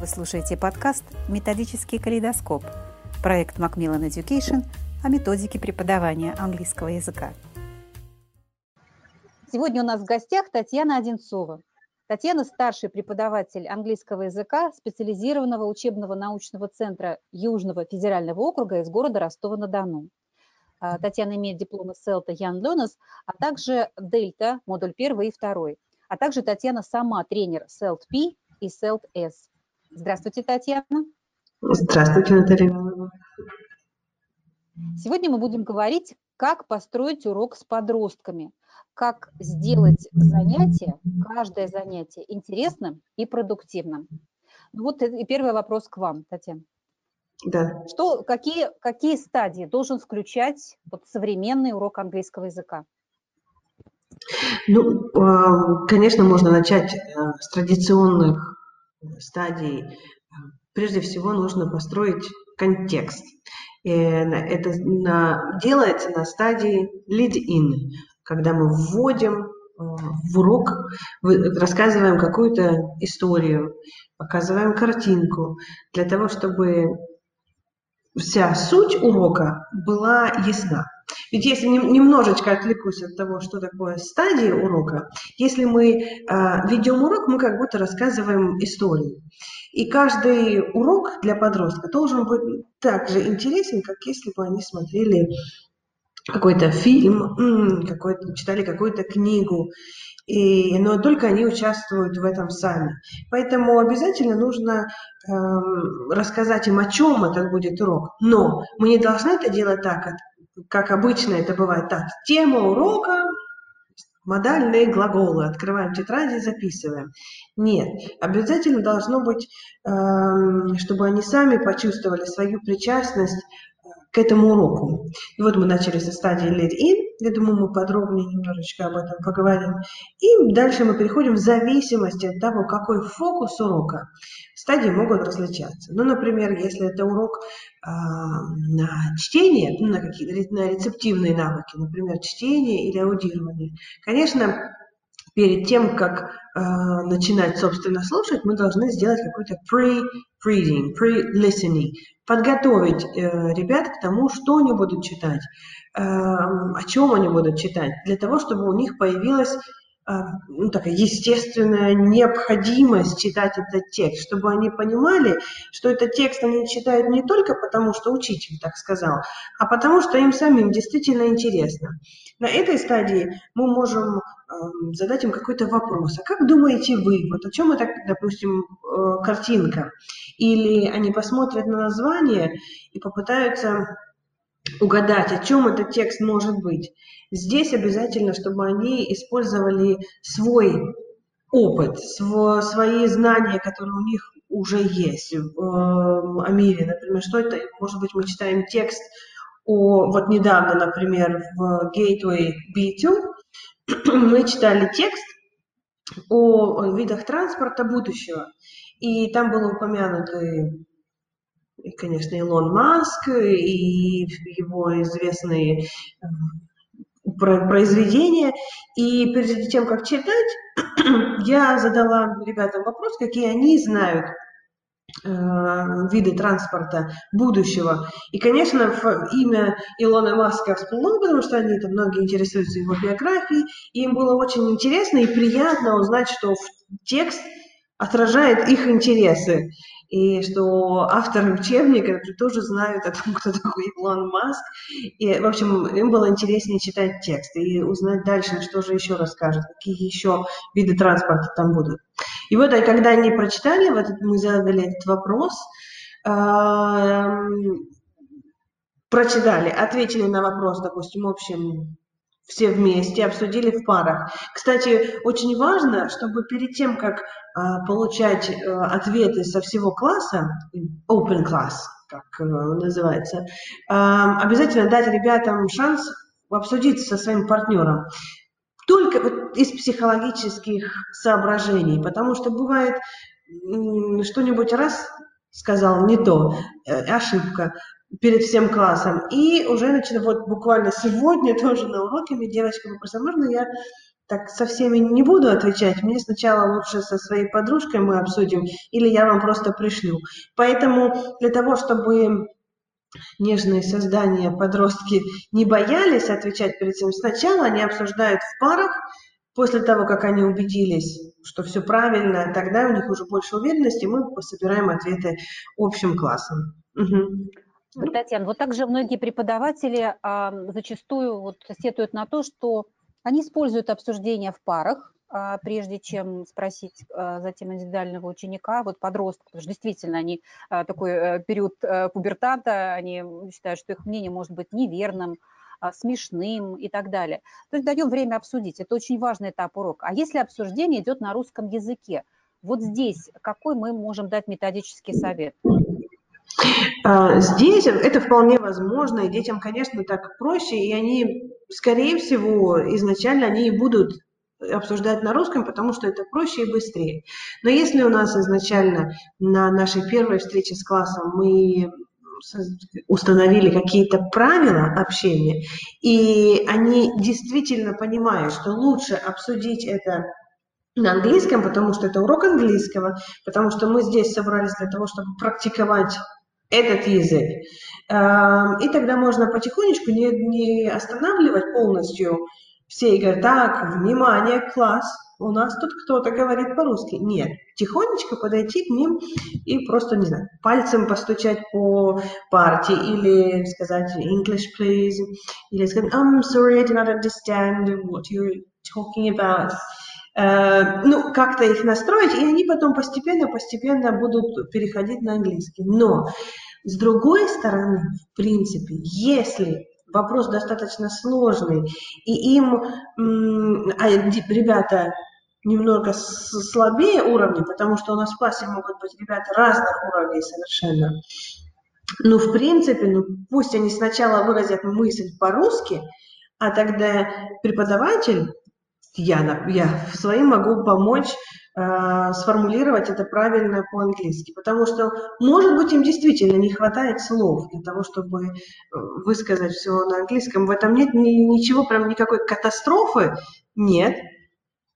Вы слушаете подкаст «Методический калейдоскоп» проект Macmillan Education о методике преподавания английского языка. Сегодня у нас в гостях Татьяна Одинцова. Татьяна – старший преподаватель английского языка специализированного учебного научного центра Южного федерального округа из города Ростова-на-Дону. А, Татьяна имеет дипломы селта Ян Ленос, а также Дельта, модуль 1 и 2. А также Татьяна сама тренер селт P и селт S. Здравствуйте, Татьяна. Здравствуйте, Наталья. Сегодня мы будем говорить, как построить урок с подростками, как сделать занятие, каждое занятие интересным и продуктивным. Ну вот и первый вопрос к вам, Татьяна. Да. Что, какие, какие стадии должен включать вот современный урок английского языка? Ну, а, конечно, можно начать э, с традиционных стадий. Прежде всего нужно построить контекст. Это делается на стадии lead-in, когда мы вводим э, в урок, рассказываем какую-то историю, показываем картинку, для того, чтобы вся суть урока была ясна. Ведь если немножечко отвлекусь от того, что такое стадия урока, если мы э, ведем урок, мы как будто рассказываем историю. И каждый урок для подростка должен быть так же интересен, как если бы они смотрели какой-то фильм, какой читали какую-то книгу, и, но только они участвуют в этом сами. Поэтому обязательно нужно э, рассказать им, о чем этот будет урок. Но мы не должны это делать так, как обычно это бывает. Так, тема урока модальные глаголы, открываем тетради и записываем. Нет, обязательно должно быть, эм, чтобы они сами почувствовали свою причастность к этому уроку. И вот мы начали со стадии lead-in, я думаю, мы подробнее немножечко об этом поговорим. И дальше мы переходим в зависимости от того, какой фокус урока. Стадии могут различаться. Ну, например, если это урок э, на чтение, ну, на какие-то на рецептивные навыки, например, чтение или аудирование, конечно, перед тем, как э, начинать, собственно, слушать, мы должны сделать какой-то pre-reading, pre-listening, подготовить э, ребят к тому, что они будут читать, э, о чем они будут читать, для того, чтобы у них появилась э, ну, такая естественная необходимость читать этот текст, чтобы они понимали, что этот текст они читают не только потому, что учитель так сказал, а потому, что им самим действительно интересно. На этой стадии мы можем задать им какой-то вопрос. А как думаете вы? Вот о чем это, допустим, э, картинка? Или они посмотрят на название и попытаются угадать, о чем этот текст может быть. Здесь обязательно, чтобы они использовали свой опыт, свои знания, которые у них уже есть в, о мире. Например, что это? Может быть, мы читаем текст о, вот недавно, например, в Gateway B2, мы читали текст о видах транспорта будущего, и там было упомянуты, конечно, Илон Маск и его известные э, произведения. И перед тем, как читать, я задала ребятам вопрос, какие они знают виды транспорта будущего. И, конечно, имя Илона Маска всплыло, потому что они там многие интересуются его биографией, и им было очень интересно и приятно узнать, что текст отражает их интересы и что авторы учебника тоже знают о том, кто такой Илон Маск. И, в общем, им было интереснее читать текст и узнать дальше, что же еще расскажет, какие еще виды транспорта там будут. И вот, и когда они прочитали, вот мы задали этот вопрос, прочитали, ответили на вопрос, допустим, общим все вместе, обсудили в парах. Кстати, очень важно, чтобы перед тем, как а, получать а, ответы со всего класса, open class, как а, называется, а, обязательно дать ребятам шанс обсудить со своим партнером. Только из психологических соображений, потому что бывает что-нибудь раз сказал не то, э, ошибка, перед всем классом. И уже начинаю, вот буквально сегодня тоже на уроке мне девочка попросила, можно я так со всеми не буду отвечать. Мне сначала лучше со своей подружкой мы обсудим, или я вам просто пришлю. Поэтому для того, чтобы нежные создания, подростки, не боялись отвечать перед этим, сначала они обсуждают в парах, после того, как они убедились, что все правильно, тогда у них уже больше уверенности, мы собираем ответы общим классом. Угу. Татьяна, вот также многие преподаватели а, зачастую вот сетуют на то, что они используют обсуждения в парах, а, прежде чем спросить а, затем индивидуального ученика, вот подростка, потому что действительно они а, такой э, период э, пубертата, они считают, что их мнение может быть неверным, смешным и так далее. То есть даем время обсудить, это очень важный этап урока. А если обсуждение идет на русском языке, вот здесь какой мы можем дать методический совет? Здесь это вполне возможно, и детям, конечно, так проще, и они, скорее всего, изначально они и будут обсуждать на русском, потому что это проще и быстрее. Но если у нас изначально на нашей первой встрече с классом мы установили какие-то правила общения, и они действительно понимают, что лучше обсудить это на английском, потому что это урок английского, потому что мы здесь собрались для того, чтобы практиковать этот язык. Эм, и тогда можно потихонечку не, не останавливать полностью все говорят, так, внимание, класс, у нас тут кто-то говорит по-русски. Нет, тихонечко подойти к ним и просто, не знаю, пальцем постучать по партии или сказать English, please, или сказать I'm sorry, I do not understand what you're talking about. Uh, ну, как-то их настроить, и они потом постепенно-постепенно будут переходить на английский. Но, с другой стороны, в принципе, если вопрос достаточно сложный, и им, а ребята немного слабее уровня, потому что у нас в классе могут быть ребята разных уровней совершенно. Ну, в принципе, ну, пусть они сначала выразят мысль по-русски, а тогда преподаватель, я, я своим могу помочь э, сформулировать это правильно по-английски, потому что, может быть, им действительно не хватает слов для того, чтобы э, высказать все на английском. В этом нет ни, ничего, прям никакой катастрофы нет,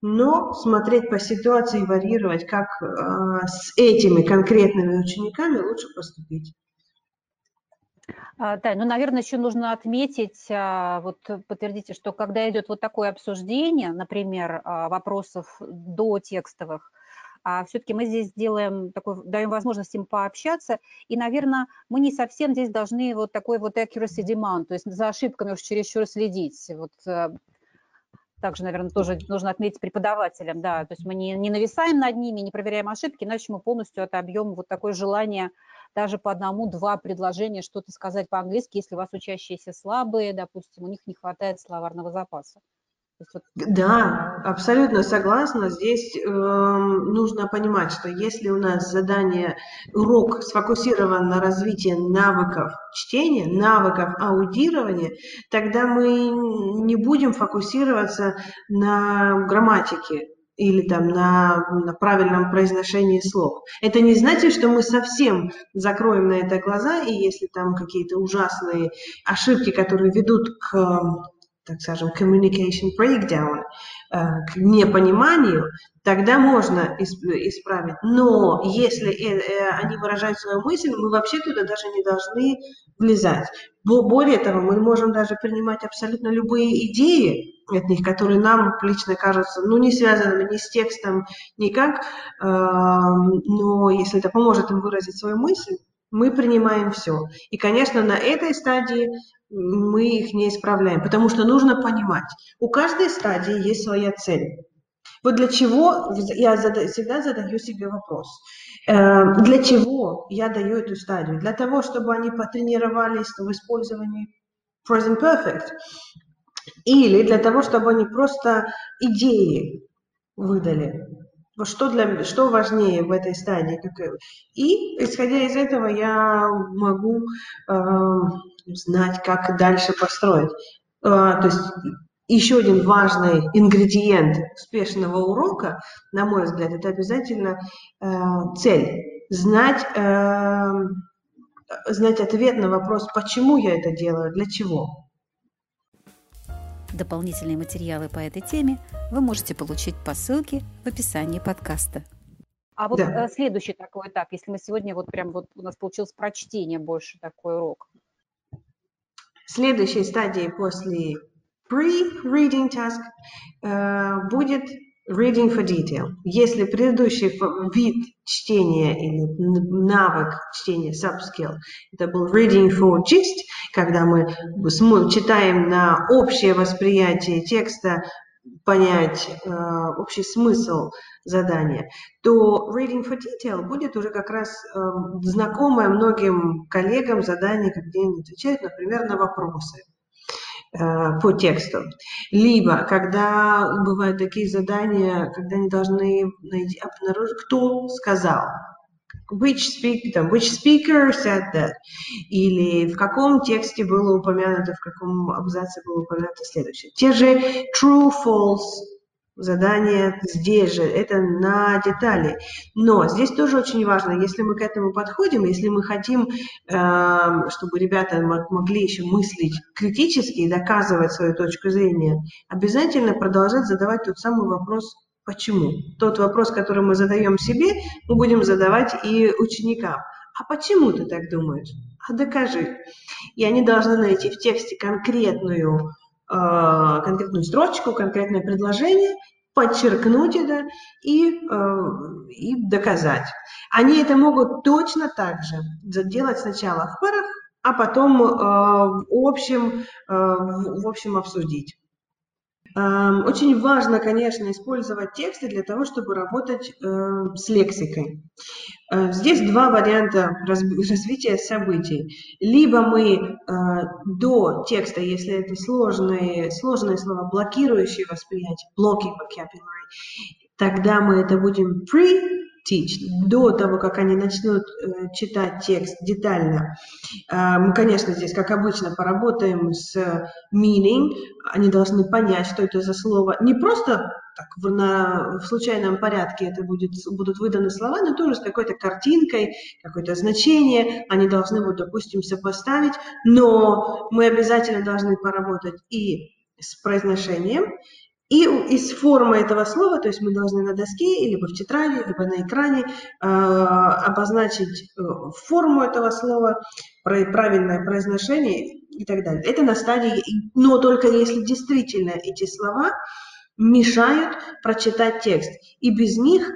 но смотреть по ситуации и варьировать, как э, с этими конкретными учениками лучше поступить. Да, ну, наверное, еще нужно отметить, а, вот подтвердите, что когда идет вот такое обсуждение, например, а, вопросов до текстовых, а все-таки мы здесь делаем такой, даем возможность им пообщаться, и, наверное, мы не совсем здесь должны вот такой вот accuracy demand, то есть за ошибками уж чересчур следить. Вот также, наверное, тоже нужно отметить преподавателям, да, то есть мы не, не нависаем над ними, не проверяем ошибки, иначе мы полностью отобьем вот такое желание даже по одному-два предложения что-то сказать по-английски, если у вас учащиеся слабые, допустим, у них не хватает словарного запаса. Да, абсолютно согласна. Здесь э, нужно понимать, что если у нас задание, урок сфокусирован на развитии навыков чтения, навыков аудирования, тогда мы не будем фокусироваться на грамматике или там на, на правильном произношении слов. Это не значит, что мы совсем закроем на это глаза, и если там какие-то ужасные ошибки, которые ведут к, так скажем, communication breakdown, э, к непониманию, тогда можно исправить. Но если э, э, они выражают свою мысль, мы вообще туда даже не должны влезать. Более того, мы можем даже принимать абсолютно любые идеи, от них, которые нам лично кажутся, ну, не связанными ни с текстом, никак, э, но если это поможет им выразить свою мысль, мы принимаем все. И, конечно, на этой стадии мы их не исправляем, потому что нужно понимать, у каждой стадии есть своя цель. Вот для чего я зада, всегда задаю себе вопрос. Э, для чего я даю эту стадию? Для того, чтобы они потренировались в использовании present perfect. Или для того, чтобы они просто идеи выдали. Что, для, что важнее в этой стадии? И, исходя из этого, я могу э, знать, как дальше построить. Э, то есть еще один важный ингредиент успешного урока, на мой взгляд, это обязательно э, цель. Знать, э, знать ответ на вопрос, почему я это делаю, для чего. Дополнительные материалы по этой теме вы можете получить по ссылке в описании подкаста. А вот да. Э, следующий такой этап, если мы сегодня вот прям вот у нас получилось прочтение больше такой урок. Следующей стадией после pre-reading task э, будет reading for detail. Если предыдущий вид чтения или навык чтения subskill это был reading for gist, когда мы читаем на общее восприятие текста, понять э, общий смысл задания, то reading for detail будет уже как раз э, знакомое многим коллегам задание, где они отвечают, например, на вопросы. Э, по тексту. Либо, когда бывают такие задания, когда они должны найти, обнаружить, кто сказал, which speaker, там, which speaker said that, или в каком тексте было упомянуто, в каком абзаце было упомянуто следующее. Те же true, false задание здесь же, это на детали. Но здесь тоже очень важно, если мы к этому подходим, если мы хотим, эм, чтобы ребята могли еще мыслить критически и доказывать свою точку зрения, обязательно продолжать задавать тот самый вопрос «почему?». Тот вопрос, который мы задаем себе, мы будем задавать и ученикам. А почему ты так думаешь? А докажи. И они должны найти в тексте конкретную конкретную строчку, конкретное предложение, подчеркнуть это и, э, и доказать. Они это могут точно так же делать сначала в парах, а потом э, в общем, в общем обсудить. Эм, очень важно, конечно, использовать тексты для того, чтобы работать с лексикой. Э, здесь два варианта развития событий. Либо мы э, до текста, если это сложные, сложные слова, блокирующие восприятие, blocking vocabulary, тогда мы это будем pre teach, до того, как они начнут э, читать текст детально. Э, мы, конечно, здесь, как обычно, поработаем с meaning. Они должны понять, что это за слово. Не просто так, в, на, в случайном порядке это будет, будут выданы слова, но тоже с какой-то картинкой, какое-то значение. Они должны будут, допустим, сопоставить. Но мы обязательно должны поработать и с произношением, и из формы этого слова, то есть мы должны на доске, либо в тетради, либо на экране э, обозначить э, форму этого слова, правильное произношение и так далее. Это на стадии, но только если действительно эти слова мешают прочитать текст. И без них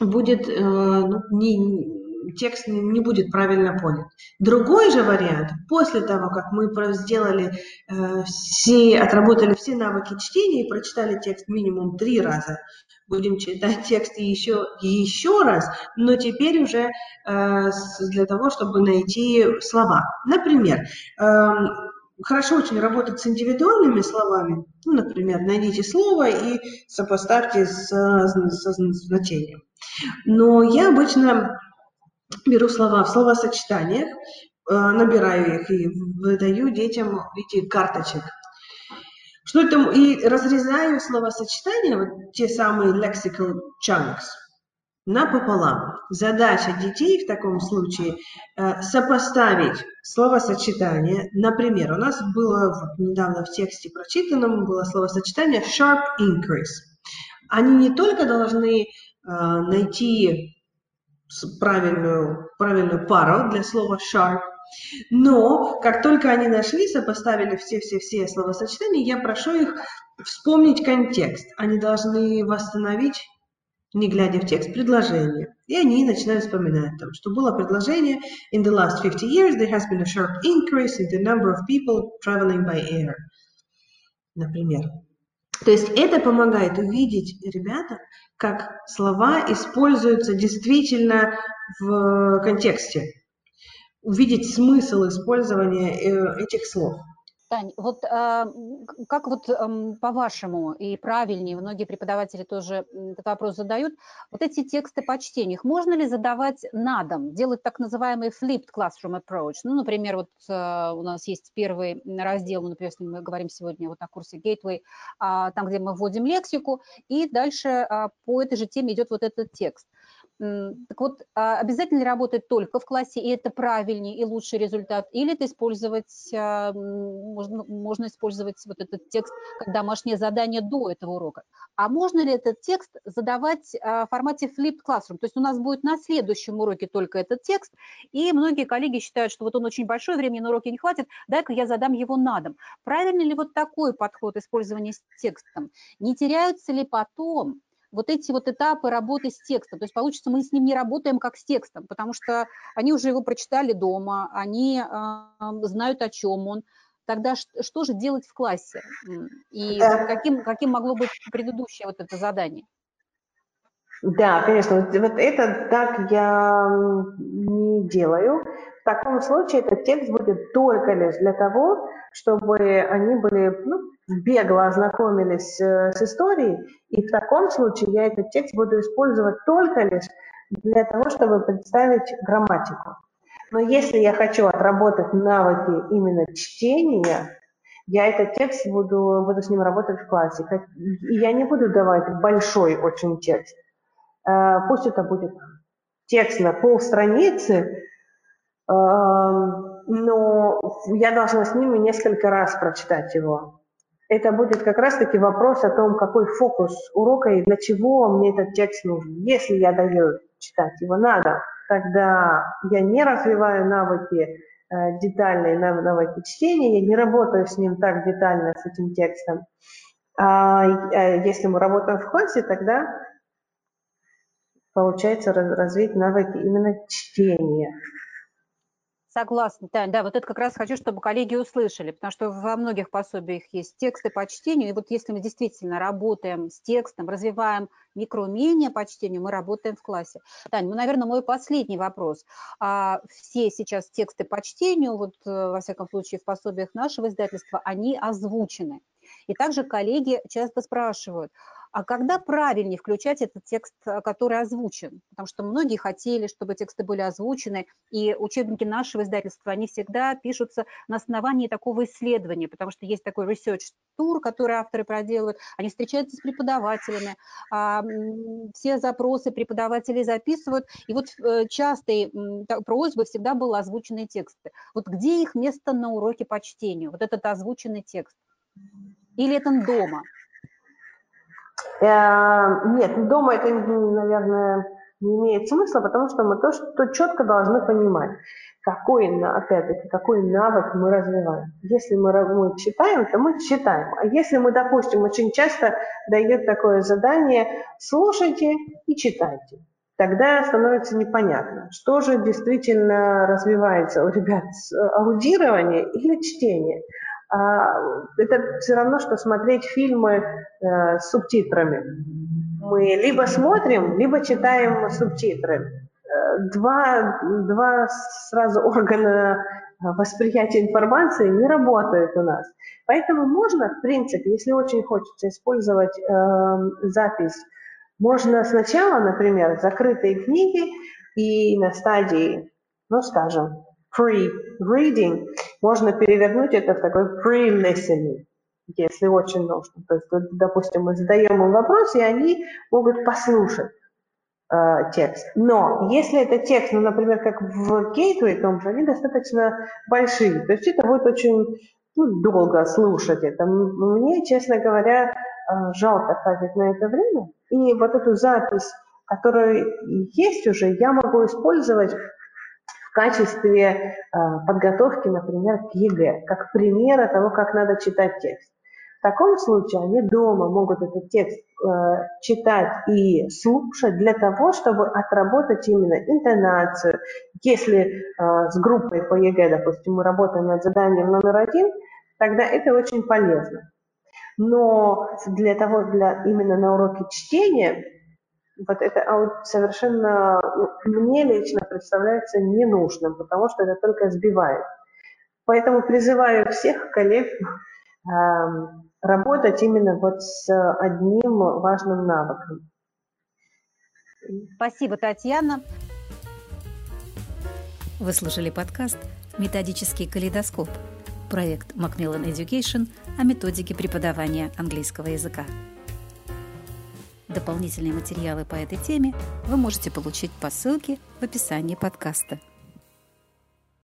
будет э, ну, не, текст не будет правильно понят. Другой же вариант, после того, как мы сделали э, все, отработали все навыки чтения и прочитали текст минимум три раза, будем читать текст еще, еще раз, но теперь уже э, для того, чтобы найти слова. Например, э, хорошо очень работать с индивидуальными словами. Ну, например, найдите слово и сопоставьте с, со значением. Но я обычно беру слова в словосочетаниях, э, набираю их и выдаю детям виде карточек. Что это? И разрезаю словосочетания, вот те самые lexical chunks, напополам. Задача детей в таком случае э, сопоставить словосочетание. Например, у нас было недавно в тексте прочитанном было словосочетание sharp increase. Они не только должны э, найти правильную, правильную пару для слова sharp. Но как только они нашли, сопоставили все-все-все словосочетания, я прошу их вспомнить контекст. Они должны восстановить, не глядя в текст, предложение. И они начинают вспоминать, там, что было предложение «In the last 50 years there has been a sharp increase in the number of people traveling by air». Например. То есть это помогает увидеть ребятам, как слова используются действительно в контексте, увидеть смысл использования э, этих слов. Тань, вот э, как вот э, по-вашему и правильнее, многие преподаватели тоже этот вопрос задают, вот эти тексты по чтению, можно ли задавать на дом, делать так называемый flipped classroom approach? Ну, например, вот э, у нас есть первый раздел, ну, например, если мы говорим сегодня вот о курсе Gateway, э, там, где мы вводим лексику, и дальше по этой же теме идет вот этот текст. Так вот, а обязательно работать только в классе, и это правильнее и лучший результат, или это использовать, а, можно, можно использовать вот этот текст как домашнее задание до этого урока? А можно ли этот текст задавать а, в формате flipped classroom? То есть у нас будет на следующем уроке только этот текст, и многие коллеги считают, что вот он очень большой, времени на уроке не хватит, дай-ка я задам его на дом. Правильно ли вот такой подход использования с текстом? Не теряются ли потом вот эти вот этапы работы с текстом. То есть получится, мы с ним не работаем как с текстом, потому что они уже его прочитали дома, они э, знают, о чем он. Тогда что, что же делать в классе? И да. каким, каким могло быть предыдущее вот это задание? Да, конечно, вот, вот это так я не делаю. В таком случае этот текст будет только лишь для того, чтобы они были ну, бегло ознакомились э, с историей, и в таком случае я этот текст буду использовать только лишь для того, чтобы представить грамматику. Но если я хочу отработать навыки именно чтения, я этот текст буду, буду с ним работать в классе. И я не буду давать большой очень текст. Э, пусть это будет текст на полстраницы, эм, но я должна с ними несколько раз прочитать его это будет как раз-таки вопрос о том, какой фокус урока и для чего мне этот текст нужен. Если я даю читать его надо, тогда я не развиваю навыки э, детальные навыки чтения, я не работаю с ним так детально, с этим текстом. А э, если мы работаем в классе, тогда получается развить навыки именно чтения. Согласна, да, да, вот это как раз хочу, чтобы коллеги услышали, потому что во многих пособиях есть тексты по чтению, и вот если мы действительно работаем с текстом, развиваем микроумения по чтению, мы работаем в классе. Таня, ну, наверное, мой последний вопрос. А все сейчас тексты по чтению, вот э, во всяком случае в пособиях нашего издательства, они озвучены. И также коллеги часто спрашивают, а когда правильнее включать этот текст, э, который озвучен? Потому что многие хотели, чтобы тексты были озвучены, и учебники нашего издательства, они всегда пишутся на основании такого исследования, потому что есть такой research тур, который авторы проделывают, они встречаются с преподавателями, а, все запросы преподавателей записывают, и вот э, частой просьбой всегда были озвученные тексты. Вот где их место на уроке по чтению, вот этот озвученный текст? Или это дома? Э, нет, дома это, наверное, не имеет смысла, потому что мы то, что четко должны понимать, какой, опять-таки, какой навык мы развиваем. Если мы, мы читаем, то мы читаем. А если мы, допустим, очень часто дает такое задание, слушайте и читайте, тогда становится непонятно, что же действительно развивается у ребят, аудирование или чтение. А, это все равно, что смотреть фильмы э, с субтитрами. Мы либо смотрим, либо читаем субтитры. Э, два, два сразу органа восприятия информации не работают у нас. Поэтому можно, в принципе, если очень хочется использовать э, запись, можно сначала, например, закрытые книги и на стадии, ну, скажем, pre-reading, можно перевернуть это в такой pre-listening, если очень нужно. То есть, допустим, мы задаем им вопрос, и они могут послушать э, текст. Но если это текст, ну, например, как в Gateway том же, они достаточно большие. То есть это будет очень ну, долго слушать это. Мне, честно говоря, э, жалко тратить на это время. И вот эту запись, которая есть уже, я могу использовать качестве э, подготовки, например, к ЕГЭ, как примера того, как надо читать текст. В таком случае они дома могут этот текст э, читать и слушать для того, чтобы отработать именно интонацию. Если э, с группой по ЕГЭ, допустим, мы работаем над заданием номер один, тогда это очень полезно. Но для того, для именно на уроке чтения вот это совершенно ну, мне лично представляется ненужным, потому что это только сбивает. Поэтому призываю всех коллег э, работать именно вот с одним важным навыком. Спасибо, Татьяна. Вы слушали подкаст «Методический калейдоскоп» проект Macmillan Education о методике преподавания английского языка. Дополнительные материалы по этой теме вы можете получить по ссылке в описании подкаста.